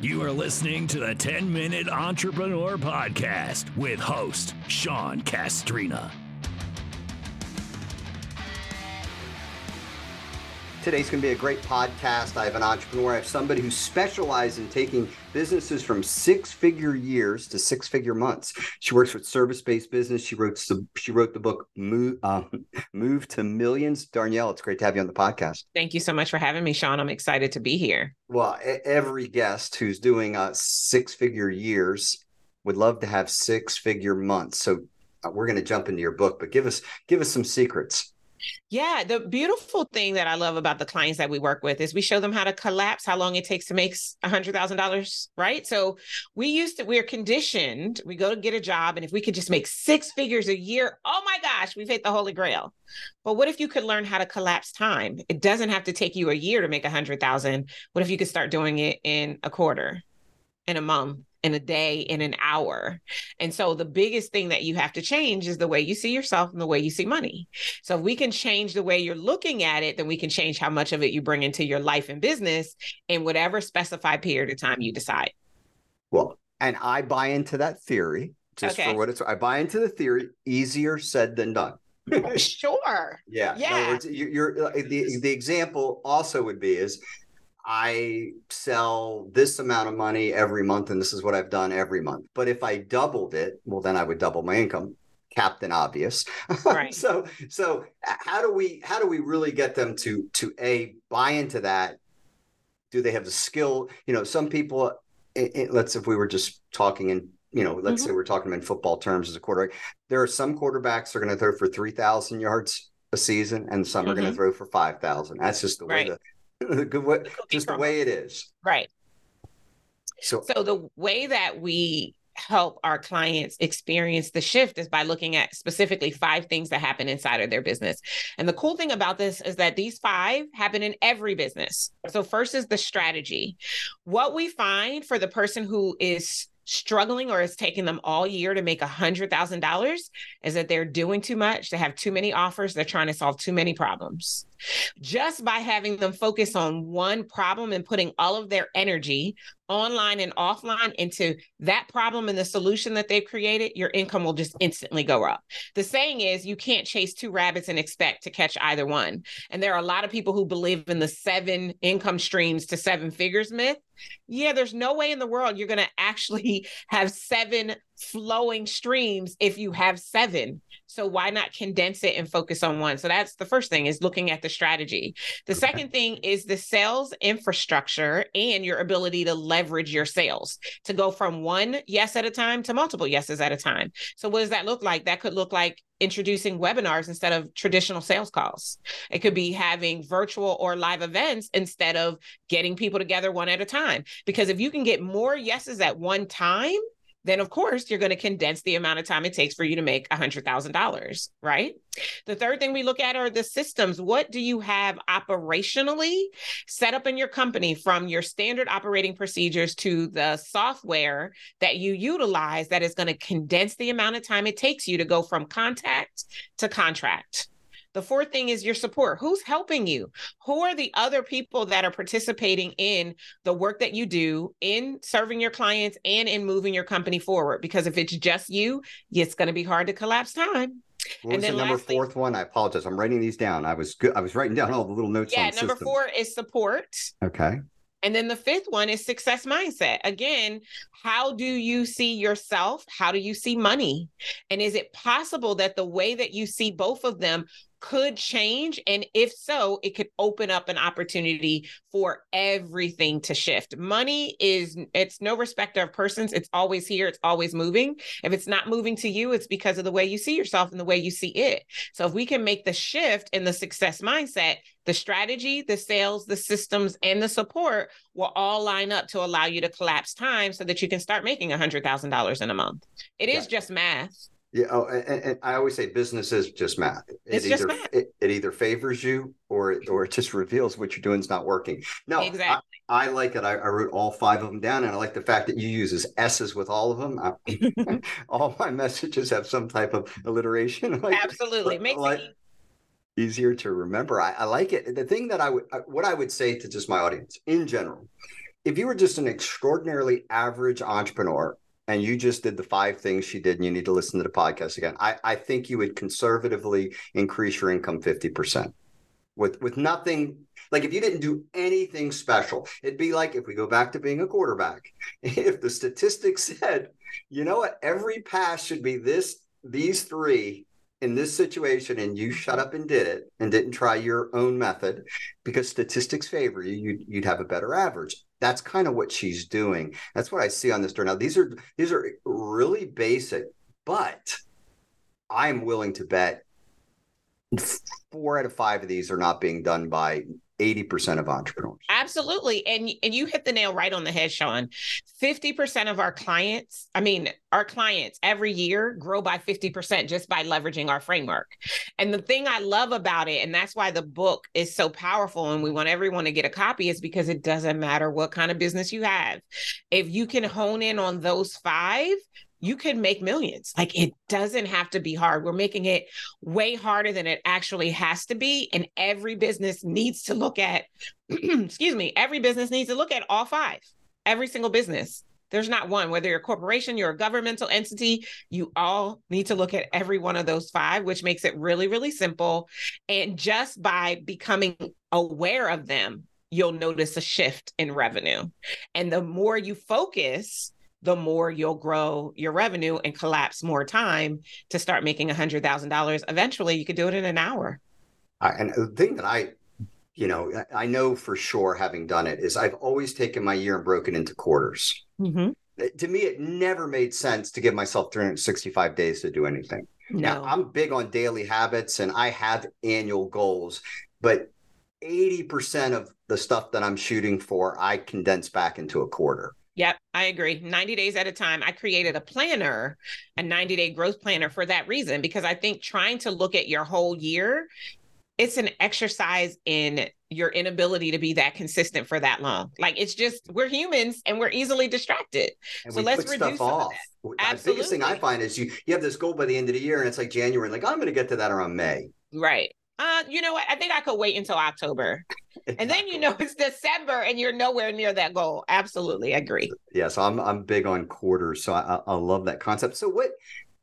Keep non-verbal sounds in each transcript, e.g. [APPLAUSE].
You are listening to the 10 Minute Entrepreneur Podcast with host Sean Castrina. Today's going to be a great podcast. I have an entrepreneur. I have somebody who specializes in taking businesses from six figure years to six figure months. She works with service based business. She wrote the, she wrote the book Move, um, [LAUGHS] Move to Millions. Darnyelle, it's great to have you on the podcast. Thank you so much for having me, Sean. I'm excited to be here. Well, every guest who's doing uh, six figure years would love to have six figure months. So uh, we're going to jump into your book, but give us give us some secrets. Yeah, the beautiful thing that I love about the clients that we work with is we show them how to collapse how long it takes to make a hundred thousand dollars, right? So we used to we're conditioned. We go to get a job, and if we could just make six figures a year, oh my gosh, we've hit the holy grail. But what if you could learn how to collapse time? It doesn't have to take you a year to make a hundred thousand. What if you could start doing it in a quarter, in a month, in a day, in an hour. And so the biggest thing that you have to change is the way you see yourself and the way you see money. So if we can change the way you're looking at it, then we can change how much of it you bring into your life and business in whatever specified period of time you decide. Well, and I buy into that theory just okay. for what it's I buy into the theory easier said than done. sure. Yeah. Yeah. Words, you're, you're, the the example also would be is I sell this amount of money every month, and this is what I've done every month. But if I doubled it, well, then I would double my income. Captain Obvious. [LAUGHS] Right. so, so how do we how do we really get them to to a buy into that? Do they have the skill? You know, some people. It, it, let's if we were just talking in you know, let's mm-hmm. say we're talking in football terms as a quarterback. There are some quarterbacks that are going to throw for three thousand yards a season, and some mm-hmm. are going to throw for five thousand. That's just the way right. the good way, just the way it is. Right. So, so the way that we help our clients experience the shift is by looking at specifically five things that happen inside of their business. And the cool thing about this is that these five happen in every business. So, first is the strategy. What we find for the person who is struggling or it's taking them all year to make a $100,000 is that they're doing too much. They have too many offers. They're trying to solve too many problems. Just by having them focus on one problem and putting all of their energy online and offline into that problem and the solution that they've created, your income will just instantly go up. The saying is you can't chase two rabbits and expect to catch either one. And there are a lot of people who believe in the seven income streams to seven figures myth. Yeah, there's no way in the world you're going to actually [LAUGHS] have seven flowing streams if you have seven. So why not condense it and focus on one? So that's the first thing is looking at the strategy. The okay. second thing is the sales infrastructure and your ability to leverage your sales to go from one yes at a time to multiple yeses at a time. So what does that look like? That could look like introducing webinars instead of traditional sales calls. It could be having virtual or live events instead of getting people together one at a time. Because if you can get more yeses at one time, then of course you're going to condense the amount of time it takes for you to make $100,000, right? The third thing we look at are the systems. What do you have operationally set up in your company from your standard operating procedures to the software that you utilize that is going to condense the amount of time it takes you to go from contact to contract? The fourth thing is your support. Who's helping you? Who are the other people that are participating in the work that you do in serving your clients and in moving your company forward? Because if it's just you, it's going to be hard to collapse time. What and was the number lastly, fourth one? I apologize. I'm writing these down. I was good. I was writing down all the little notes. Yeah, number system. four is support. Okay. And then the fifth one is success mindset. Again, how do you see yourself? How do you see money? And is it possible that the way that you see both of them could change and if so it could open up an opportunity for everything to shift. Money is it's no respecter of persons. It's always here. It's always moving. If it's not moving to you it's because of the way you see yourself and the way you see it. So if we can make the shift in the success mindset the strategy the sales the systems and the support will all line up to allow you to collapse time so that you can start making $100000 in a month. It is just math yeah. Oh, and, and, I always say business is just math. It it's either, just math. It, it, either favors you or it, or it just reveals what you're doing is not working. No, exactly. I, I like it. I, I, wrote all five of them down, and I like the fact that you use S's with all of them. [LAUGHS] all my messages have some type of alliteration. Like, Absolutely, makes like, it easier to remember. I, I like it. The thing that I would, uh, what I would say to just my audience in general if you were just an extraordinarily average entrepreneur and you just did the five things she did and you need to listen to the podcast again, I, I think you would conservatively increase your income 50% with with nothing. Like if you didn't do anything special it'd be like if we go back to being a quarterback. [LAUGHS] If the statistics said you know what? Every pass should be this these three in this situation and you shut up and did it and didn't try your own method because statistics favor you you'd, you'd have a better average that's kind of what she's doing. That's what i see on this door now these are these are really basic but i'm willing to bet four out of five of these are not being done by 80% of entrepreneurs. Absolutely. And and you hit the nail right on the head, Sean. 50% of our clients, I mean, our clients every year grow by 50% just by leveraging our framework. And the thing I love about it, and that's why the book is so powerful and we want everyone to get a copy, is because it doesn't matter what kind of business you have. If you can hone in on those five, you can make millions. Like it doesn't have to be hard. We're making it way harder than it actually has to be. And every business needs to look at, [CLEARS THROAT] excuse me, every business needs to look at all five, every single business. There's not one, whether you're a corporation, you're a governmental entity, you all need to look at every one of those five, which makes it really, really simple. And just by becoming aware of them, you'll notice a shift in revenue. And the more you focus, the more you'll grow your revenue and collapse more time to start making $100,000. Eventually, you could do it in an hour. and the thing that I, you know, I know for sure having done it is I've always taken my year and broken into quarters. Mm-hmm. To me, it never made sense to give myself 365 days to do anything. No. Now, I'm big on daily habits and I have annual goals, but 80% of the stuff that I'm shooting for, I condense back into a quarter. Yep, I agree. 90 days at a time. I created a planner, a 90 day growth planner for that reason, because I think trying to look at your whole year, it's an exercise in your inability to be that consistent for that long. Like it's just, we're humans and we're easily distracted. And so let's reduce stuff off. Absolutely. The biggest thing I find is you, you have this goal by the end of the year and it's like January, like I'm going to get to that around May. Right uh, you know what? I think I could wait until October. And then you know [LAUGHS] it's December and you're nowhere near that goal. Absolutely I agree. Yeah, so I'm I'm big on quarters. So I, I love that concept. So what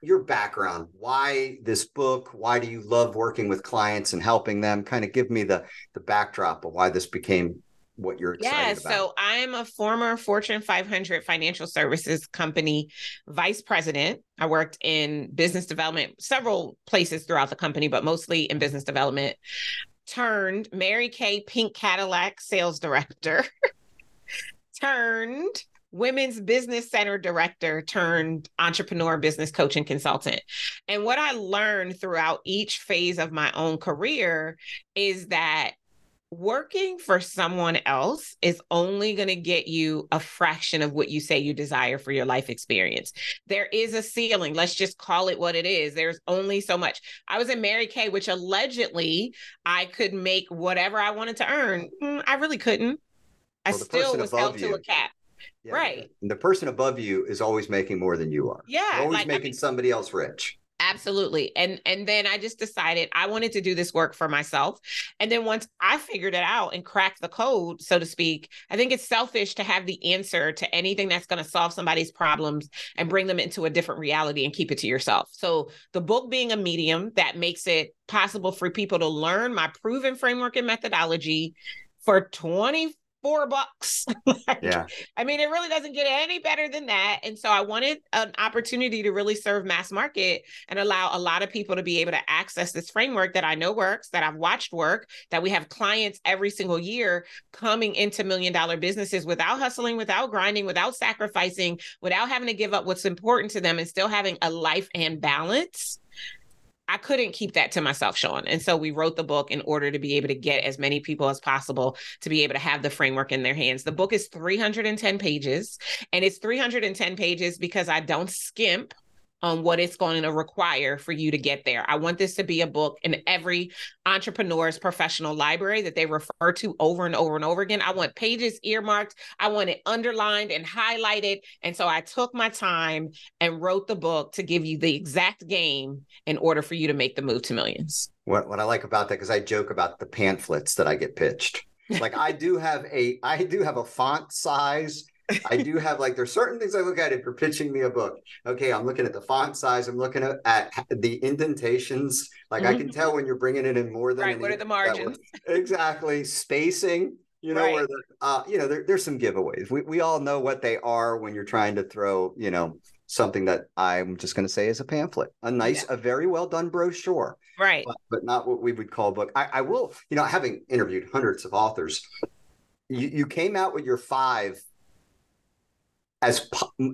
your background, why this book, why do you love working with clients and helping them? Kind of give me the the backdrop of why this became what you're excited yeah, about. so I'm a former Fortune 500 financial services company vice president. I worked in business development several places throughout the company, but mostly in business development. Turned Mary Kay Pink Cadillac sales director. [LAUGHS] turned women's business center director turned entrepreneur business coach and consultant. And what I learned throughout each phase of my own career is that working for someone else is only going to get you a fraction of what you say you desire for your life experience. There is a ceiling. Let's just call it what it is. There's only so much. I was in Mary Kay, which allegedly I could make whatever I wanted to earn. Mm, I really couldn't. I well, still was held you. to a cap. Yeah, right. The person above you is always making more than you are. Yeah. You're always like, making I mean, somebody else rich. Absolutely. And and then I just decided I wanted to do this work for myself. And then once I figured it out and cracked the code, so to speak, I think it's selfish to have the answer to anything that's going to solve somebody's problems and bring them into a different reality and keep it to yourself. So the book being a medium that makes it possible for people to learn my proven framework and methodology for 20 four bucks. [LAUGHS] like, yeah. I mean, it really doesn't get any better than that. And so I wanted an opportunity to really serve mass market and allow a lot of people to be able to access this framework that I know works, that I've watched work, that we have clients every single year coming into million dollar businesses without hustling, without grinding, without sacrificing, without having to give up what's important to them and still having a life and balance I couldn't keep that to myself, Sean. And so we wrote the book in order to be able to get as many people as possible to be able to have the framework in their hands. The book is 310 pages, and it's 310 pages because I don't skimp on what it's going to require for you to get there. I want this to be a book in every entrepreneur's professional library that they refer to over and over and over again. I want pages earmarked, I want it underlined and highlighted. And so I took my time and wrote the book to give you the exact game in order for you to make the move to millions. What, what I like about that, because I joke about the pamphlets that I get pitched Like I do have a I do have a font size I do have like there's certain things I look at if you're pitching me a book. Okay, I'm looking at the font size. I'm looking at, at the indentations. Like mm-hmm. I can mm-hmm. tell when you're bringing it in more than right. What are the margins? Exactly, spacing. You know right. where the uh, you know there, there's some giveaways. We we all know what they are when you're trying to throw you know something that I'm just going to say is a pamphlet, a nice, yeah. a very well done brochure, right? But, but, not what we would call a book. I, I will, you know, having interviewed hundreds of authors, you, you came out with your five as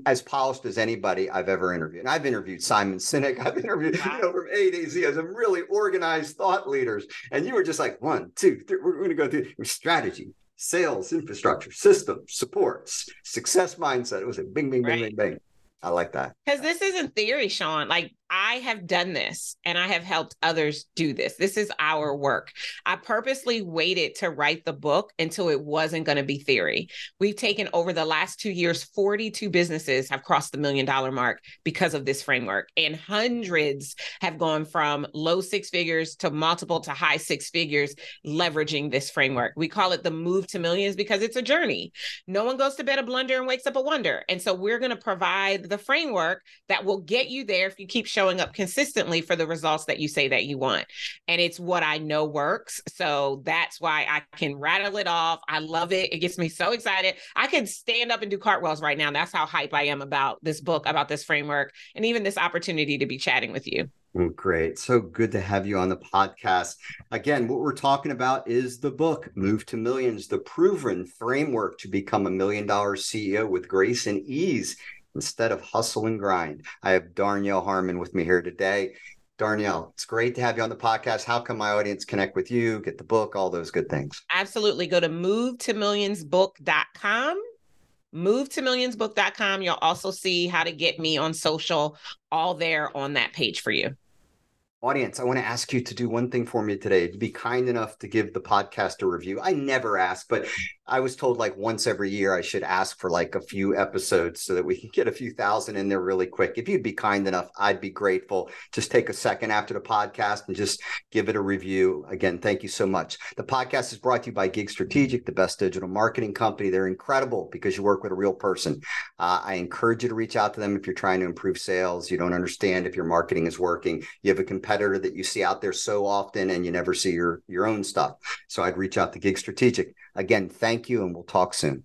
as polished as anybody I've ever interviewed. And I've interviewed Simon Sinek. I've interviewed wow. you know from A to Z as some really organized thought leaders. And you were just like one, two, three. We're going to go through strategy, sales, infrastructure, systems, supports, success mindset. It was a bing, bing, bing, right. bing, bing. I like that. Because this isn't theory, Sean. Like I have done this and I have helped others do this. This is our work. I purposely waited to write the book until it wasn't going to be theory. We've taken over the last two years, 42 businesses have crossed the million dollar mark because of this framework, and hundreds have gone from low six figures to multiple to high six figures leveraging this framework. We call it the move to millions because it's a journey. No one goes to bed a blunder and wakes up a wonder. And so we're going to provide the framework that will get you there if you keep showing showing up consistently for the results that you say that you want. And it's what I know works. So that's why I can rattle it off. I love it. It gets me so excited. I can stand up and do cartwheels right now. That's how hype I am about this book, about this framework, and even this opportunity to be chatting with you. Great. So good to have you on the podcast. Again, what we're talking about is the book, Move to Millions, the proven framework to become a million dollar CEO with grace and ease instead of hustle and grind. I have Darnyelle Harmon with me here today. Darnyelle, it's great to have you on the podcast. How can my audience connect with you, get the book, all those good things? Absolutely. Go to movetomillionsbook.com. Movetomillionsbook.com. You'll also see how to get me on social, all there on that page for you. Audience, I want to ask you to do one thing for me today. To be kind enough to give the podcast a review. I never ask, but I was told like once every year I should ask for like a few episodes so that we can get a few thousand in there really quick. If you'd be kind enough, I'd be grateful. Just take a second after the podcast and just give it a review. Again, thank you so much. The podcast is brought to you by Gig Strategic, the best digital marketing company. They're incredible because you work with a real person. Uh, I encourage you to reach out to them if you're trying to improve sales. You don't understand if your marketing is working. You have a competitor that you see out there so often and you never see your, your own stuff. So I'd reach out to Gig Strategic. Again, thank you, and we'll talk soon.